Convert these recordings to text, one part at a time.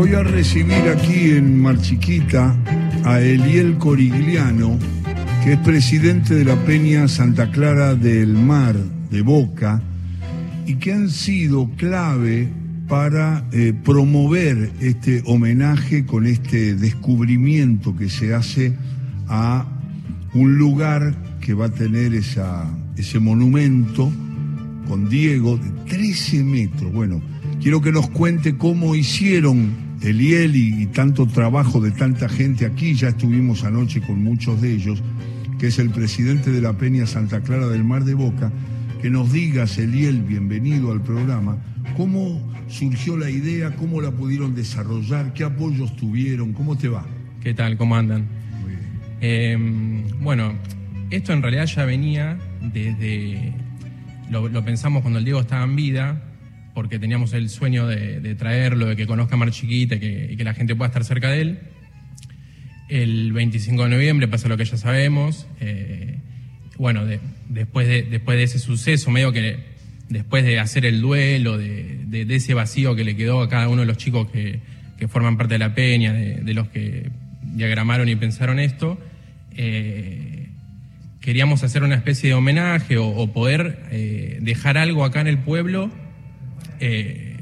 Voy a recibir aquí en Marchiquita a Eliel Corigliano, que es presidente de la Peña Santa Clara del Mar de Boca y que han sido clave para eh, promover este homenaje con este descubrimiento que se hace a un lugar que va a tener esa, ese monumento con Diego de 13 metros. Bueno, quiero que nos cuente cómo hicieron Eliel y, y tanto trabajo de tanta gente aquí. Ya estuvimos anoche con muchos de ellos, que es el presidente de la Peña Santa Clara del Mar de Boca. Que nos digas, Eliel, bienvenido al programa, cómo surgió la idea, cómo la pudieron desarrollar, qué apoyos tuvieron, cómo te va. ¿Qué tal? ¿Cómo andan? Muy bien. Eh, bueno, esto en realidad ya venía desde. Lo, lo pensamos cuando el Diego estaba en vida, porque teníamos el sueño de, de traerlo, de que conozca a Mar Chiquita y que, y que la gente pueda estar cerca de él. El 25 de noviembre pasa lo que ya sabemos. eh, bueno, de- después, de, después de ese suceso, medio que después de hacer el duelo, de, de- de ese vacío que le quedó a cada uno de los chicos que, que forman parte de la peña, de, los que diagramaron y pensaron esto, eh, queríamos hacer una especie de homenaje o, o poder eh, dejar algo acá en el pueblo eh,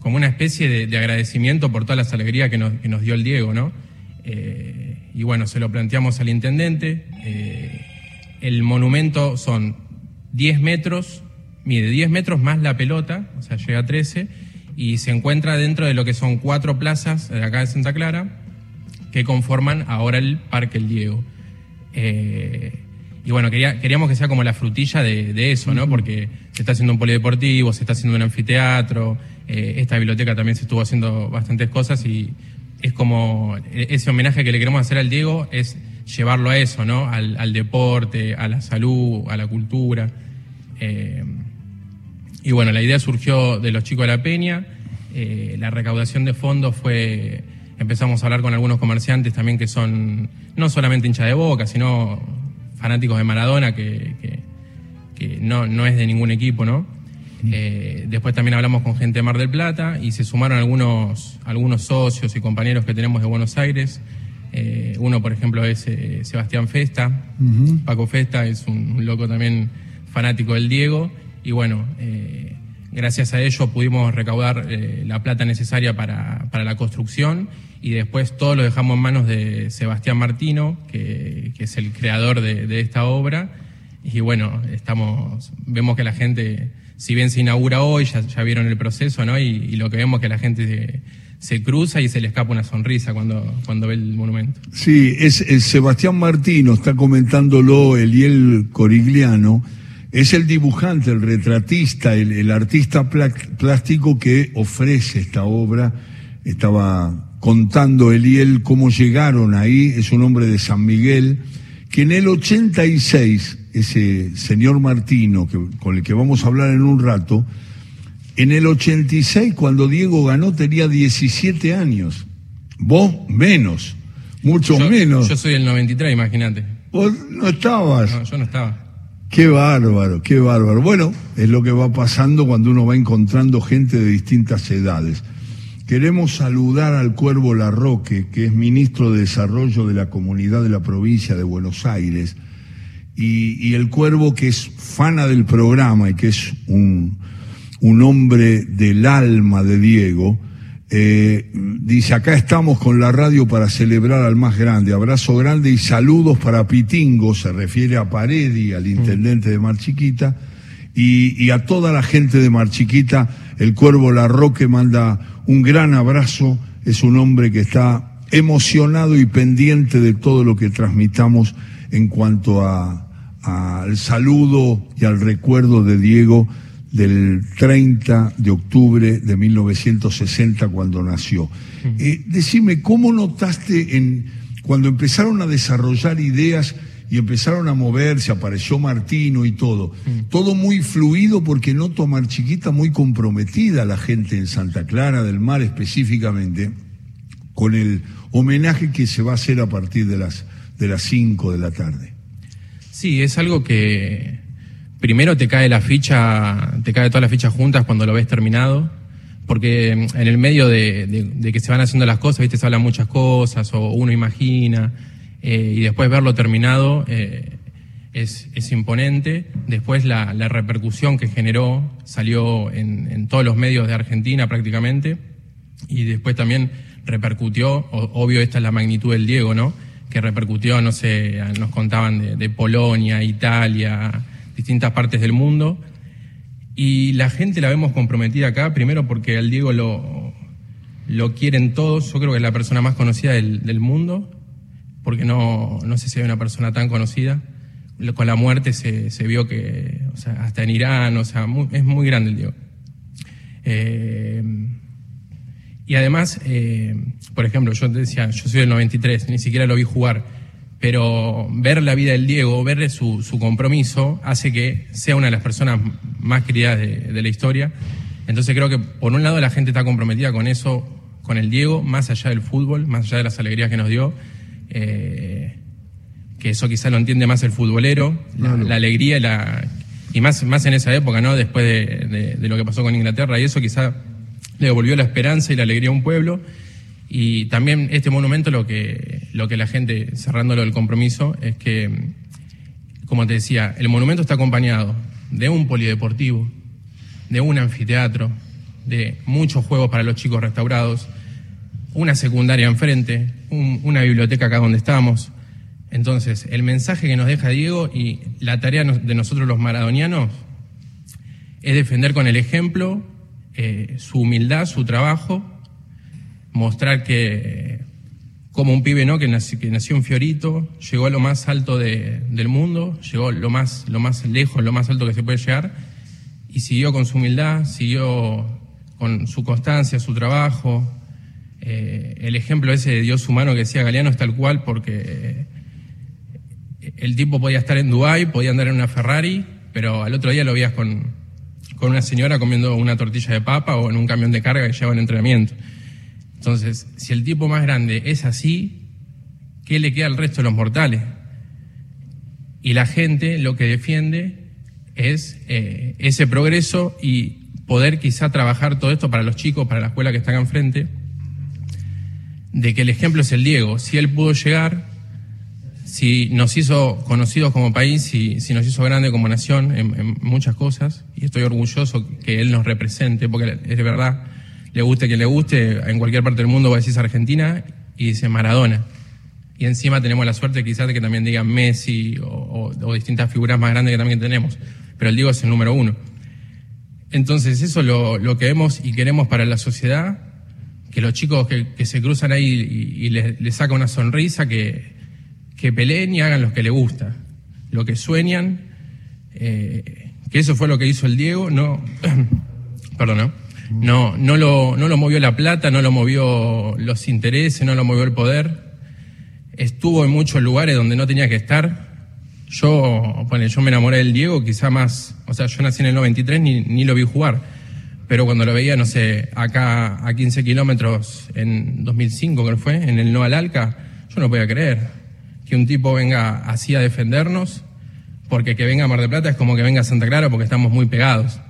como una especie de, de agradecimiento por todas las alegrías que nos, dio el Diego, ¿no? Eh, y bueno, se lo planteamos al intendente. eh, el monumento son 10 metros, mide 10 metros más la pelota, o sea, llega a 13, y se encuentra dentro de lo que son cuatro plazas de acá de Santa Clara, que conforman ahora el Parque El Diego. Y bueno, quería- queríamos que sea como la frutilla de, de eso, ¿no? Porque se está haciendo un polideportivo, se está haciendo un anfiteatro, eh, esta biblioteca también se estuvo haciendo bastantes cosas y es como e- ese homenaje que le queremos hacer al Diego es llevarlo a eso, ¿no? Al, al deporte, a la salud, a la cultura. Eh, y bueno, la idea surgió de los chicos de la Peña. eh, la recaudación de fondos fue. Empezamos a hablar con algunos comerciantes también que son no solamente hinchas de boca, sino fanáticos de Maradona, que, que- que no, no es de ningún equipo, ¿no? Eh, después también hablamos con gente de Mar del Plata y se sumaron algunos, algunos socios y compañeros que tenemos de Buenos Aires. Eh, uno, por ejemplo, es eh, Sebastián Festa. Paco Festa es un, un loco también fanático del Diego. Y bueno, gracias a ello pudimos recaudar eh, la plata necesaria para, para la construcción y después todo lo dejamos en manos de Sebastián Martino, que, que es el creador de, de esta obra. Y bueno, estamos, vemos que la gente, si bien se inaugura hoy, ya, ya vieron el proceso, ¿no? Y, lo que vemos que la gente se, se cruza y se le escapa una sonrisa cuando, cuando ve el monumento. Sí, es, es Sebastián Martino, está comentándolo Eliel Corigliano, es el dibujante, el retratista, el, el artista plástico que ofrece esta obra. Estaba contando Eliel cómo llegaron ahí, es un hombre de San Miguel, que en el 86, ese señor Martino, que, con el que vamos a hablar en un rato, en el 86, cuando Diego ganó, tenía 17 años. Vos menos, mucho Yo, menos. yo soy del 93, imagínate. Vos no estabas. No, yo no estaba. Qué bárbaro, qué bárbaro. Bueno, es lo que va pasando cuando uno va encontrando gente de distintas edades. Queremos saludar al Cuervo Larroque, que es ministro de Desarrollo de la Comunidad de la Provincia de Buenos Aires, y, y el Cuervo que es fana del programa y que es un, un hombre del alma de Diego, eh, dice, acá estamos con la radio para celebrar al más grande. Abrazo grande y saludos para Pitingo, se refiere a Paredi, al intendente de Mar Chiquita, y, y a toda la gente de Mar Chiquita. El Cuervo Larroque manda un gran abrazo, es un hombre que está emocionado y pendiente de todo lo que transmitamos en cuanto a, al saludo y al recuerdo de Diego del 30 de octubre de 1960 cuando nació. Eh, decime, ¿cómo notaste en, cuando empezaron a desarrollar ideas y empezaron a moverse, apareció Martino y todo, todo muy fluido porque noto a Mar Chiquita muy comprometida la gente en Santa Clara del Mar específicamente con el homenaje que se va a hacer a partir de las de las 5 de la tarde. Sí, es algo que primero te cae la ficha, te cae todas las fichas juntas cuando lo ves terminado, porque en el medio de, que se van haciendo las cosas, ¿viste? Se hablan muchas cosas o uno imagina eh, y después verlo terminado eh, es, imponente. Después la, la, repercusión que generó salió en, en, todos los medios de Argentina prácticamente y después también repercutió, obvio esta es la magnitud del Diego, ¿no? Que repercutió, no sé, nos contaban de, de Polonia, Italia, distintas partes del mundo y la gente la vemos comprometida acá, primero porque al Diego lo, lo quieren todos, yo creo que es la persona más conocida del, mundo, porque no, no sé si hay una persona tan conocida. Con la muerte se, se vio que, o sea, hasta en Irán, o sea, es muy grande el Diego. Eh, y además, eh, por ejemplo, yo decía, yo soy del 93, ni siquiera lo vi jugar pero ver la vida del Diego, ver su, su, compromiso, hace que sea una de las personas más queridas de, la historia. Entonces creo que por un lado la gente está comprometida con eso, con el Diego, más allá del fútbol, más allá de las alegrías que nos dio. Eh, que eso quizá lo entiende más el futbolero, la, alegría y, la, y más, más en esa época, ¿no? Después de, de, lo que pasó con Inglaterra, y eso quizá le devolvió la esperanza y la alegría a un pueblo. Y también este monumento lo que, lo que la gente, cerrándolo del compromiso, es que, como te decía, el monumento está acompañado de un polideportivo, de un anfiteatro, de muchos juegos para los chicos restaurados, una secundaria enfrente, una biblioteca acá donde estamos. Entonces, el mensaje que nos deja Diego y la tarea de nosotros los maradonianos es defender con el ejemplo eh, su humildad, su trabajo mostrar que, como un pibe ¿no? que, nació, en Fiorito, llegó a lo más alto de, del mundo, llegó lo más, lo más lejos, lo más alto que se puede llegar, y siguió con su humildad, siguió con su constancia, su trabajo. Eh, el ejemplo ese de Dios humano que decía Galeano es tal cual porque el tipo podía estar en Dubái, podía andar en una Ferrari, pero al otro día lo veías con, con una señora comiendo una tortilla de papa o en un camión de carga que lleva en entrenamiento. Entonces, si el tipo más grande es así, ¿qué le queda al resto de los mortales? Y la gente lo que defiende es eh, ese progreso y poder quizá trabajar todo esto para los chicos, para la escuela que están enfrente, de que el ejemplo es el Diego. Si él pudo llegar, si nos hizo conocidos como país, si, nos hizo grande como nación en, en, muchas cosas, y estoy orgulloso que él nos represente, porque es verdad le guste que le guste, en cualquier parte del mundo va a decir Argentina y dice Maradona. Y encima tenemos la suerte quizás de que también digan Messi o, distintas figuras más grandes que también tenemos. Pero el Diego es el número uno. Entonces eso es lo, que vemos y queremos para la sociedad, que los chicos que, se cruzan ahí y, les, saca una sonrisa, que, que peleen y hagan lo que les gusta, lo que sueñan, eh, que eso fue lo que hizo el Diego, no, perdón, ¿no? No, no lo, no lo movió la plata, no lo movió los intereses, no lo movió el poder. Estuvo en muchos lugares donde no tenía que estar. Yo, bueno, yo me enamoré del Diego, quizá más, o sea, yo nací en el 93, ni, ni lo vi jugar. Pero cuando lo veía, no sé, acá a 15 kilómetros en 2005, creo que fue, en el No Alca, yo no podía creer que un tipo venga así a defendernos, porque que venga a Mar de Plata es como que venga a Santa Clara porque estamos muy pegados.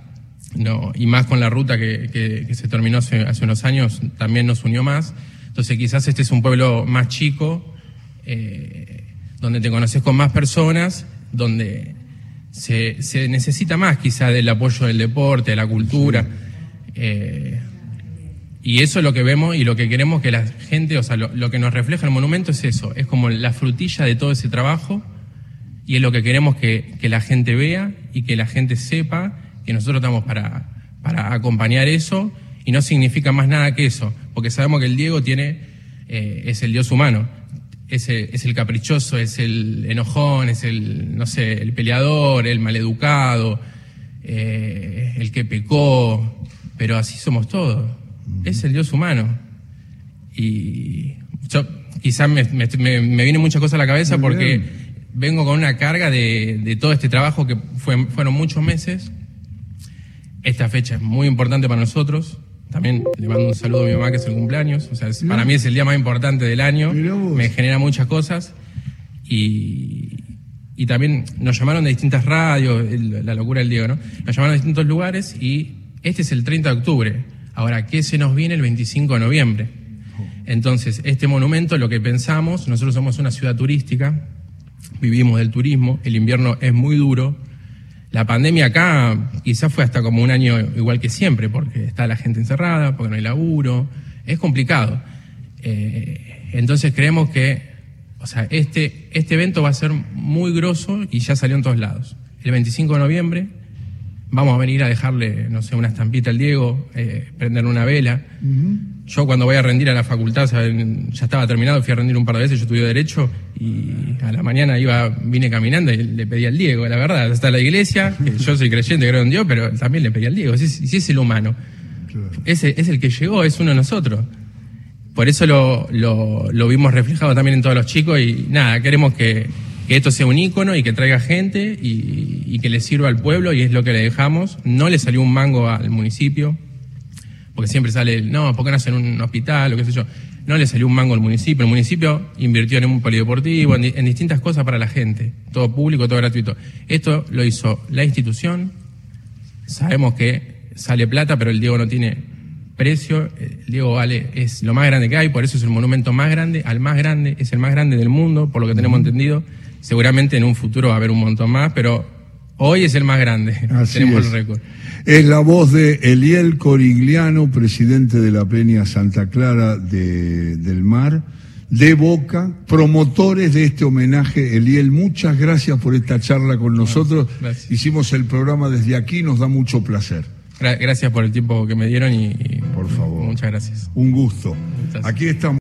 No, y más con la ruta que, que, se terminó hace, hace, unos años, también nos unió más. Entonces quizás este es un pueblo más chico, eh, donde te conoces con más personas, donde se, se, necesita más quizás del apoyo del deporte, de la cultura. Eh, y eso es lo que vemos y lo que queremos que la gente, o sea, lo, lo, que nos refleja el monumento es eso, es como la frutilla de todo ese trabajo y es lo que queremos que, que la gente vea y que la gente sepa que nosotros estamos para, para acompañar eso y no significa más nada que eso, porque sabemos que el Diego tiene, eh, es el Dios humano, es el, es el caprichoso, es el enojón, es el, no sé, el peleador, el maleducado, eh, el que pecó, pero así somos todos. Es el Dios humano. Y yo, quizás me, me, me, viene muchas cosas a la cabeza porque vengo con una carga de, de todo este trabajo que fue, fueron muchos meses esta fecha es muy importante para nosotros. También le mando un saludo a mi mamá que es el cumpleaños. O sea, para mí es el día más importante del año. Me genera muchas cosas. Y, y también nos llamaron de distintas radios, la locura del Diego, ¿no? Nos llamaron de distintos lugares y este es el 30 de octubre. Ahora, ¿qué se nos viene el 25 de noviembre? Entonces, este monumento, lo que pensamos, nosotros somos una ciudad turística, vivimos del turismo, el invierno es muy duro, la pandemia acá quizás fue hasta como un año igual que siempre, porque está la gente encerrada, porque no hay laburo, es complicado. Eh, entonces creemos que, o sea, este, este evento va a ser muy grosso y ya salió en todos lados. El 25 de noviembre vamos a venir a dejarle, no sé, una estampita al Diego, eh, prender una vela. Yo cuando voy a rendir a la facultad, ya estaba terminado, fui a rendir un par de veces, yo estudié Derecho y a la mañana iba, vine caminando y le pedí al Diego, la verdad, hasta la iglesia, yo soy creyente, creo en Dios, pero también le pedí al Diego, si, si es el humano. Ese es el que llegó, es uno de nosotros. Por eso lo, lo, lo vimos reflejado también en todos los chicos y nada, queremos que, que esto sea un ícono y que traiga gente y, y, que le sirva al pueblo y es lo que le dejamos. No le salió un mango al municipio, porque siempre sale, no, ¿por qué no hacen un hospital o qué sé yo? No le salió un mango al municipio. El municipio invirtió en un polideportivo, en, en distintas cosas para la gente, todo público, todo gratuito. Esto lo hizo la institución. Sabemos que sale plata, pero el Diego no tiene precio. El Diego vale, es lo más grande que hay, por eso es el monumento más grande, al más grande, es el más grande del mundo, por lo que tenemos entendido. Seguramente en un futuro va a haber un montón más, pero hoy es el más grande. Así Tenemos es. el récord. Es la voz de Eliel Corigliano, presidente de la Peña Santa Clara de- del Mar, de Boca, promotores de este homenaje. Eliel, muchas gracias por esta charla con nosotros. gracias. Hicimos el programa desde aquí, nos da mucho placer. Gra- Gracias por el tiempo que me dieron y, y Por favor. muchas gracias. Un gusto. Gracias. Aquí estamos.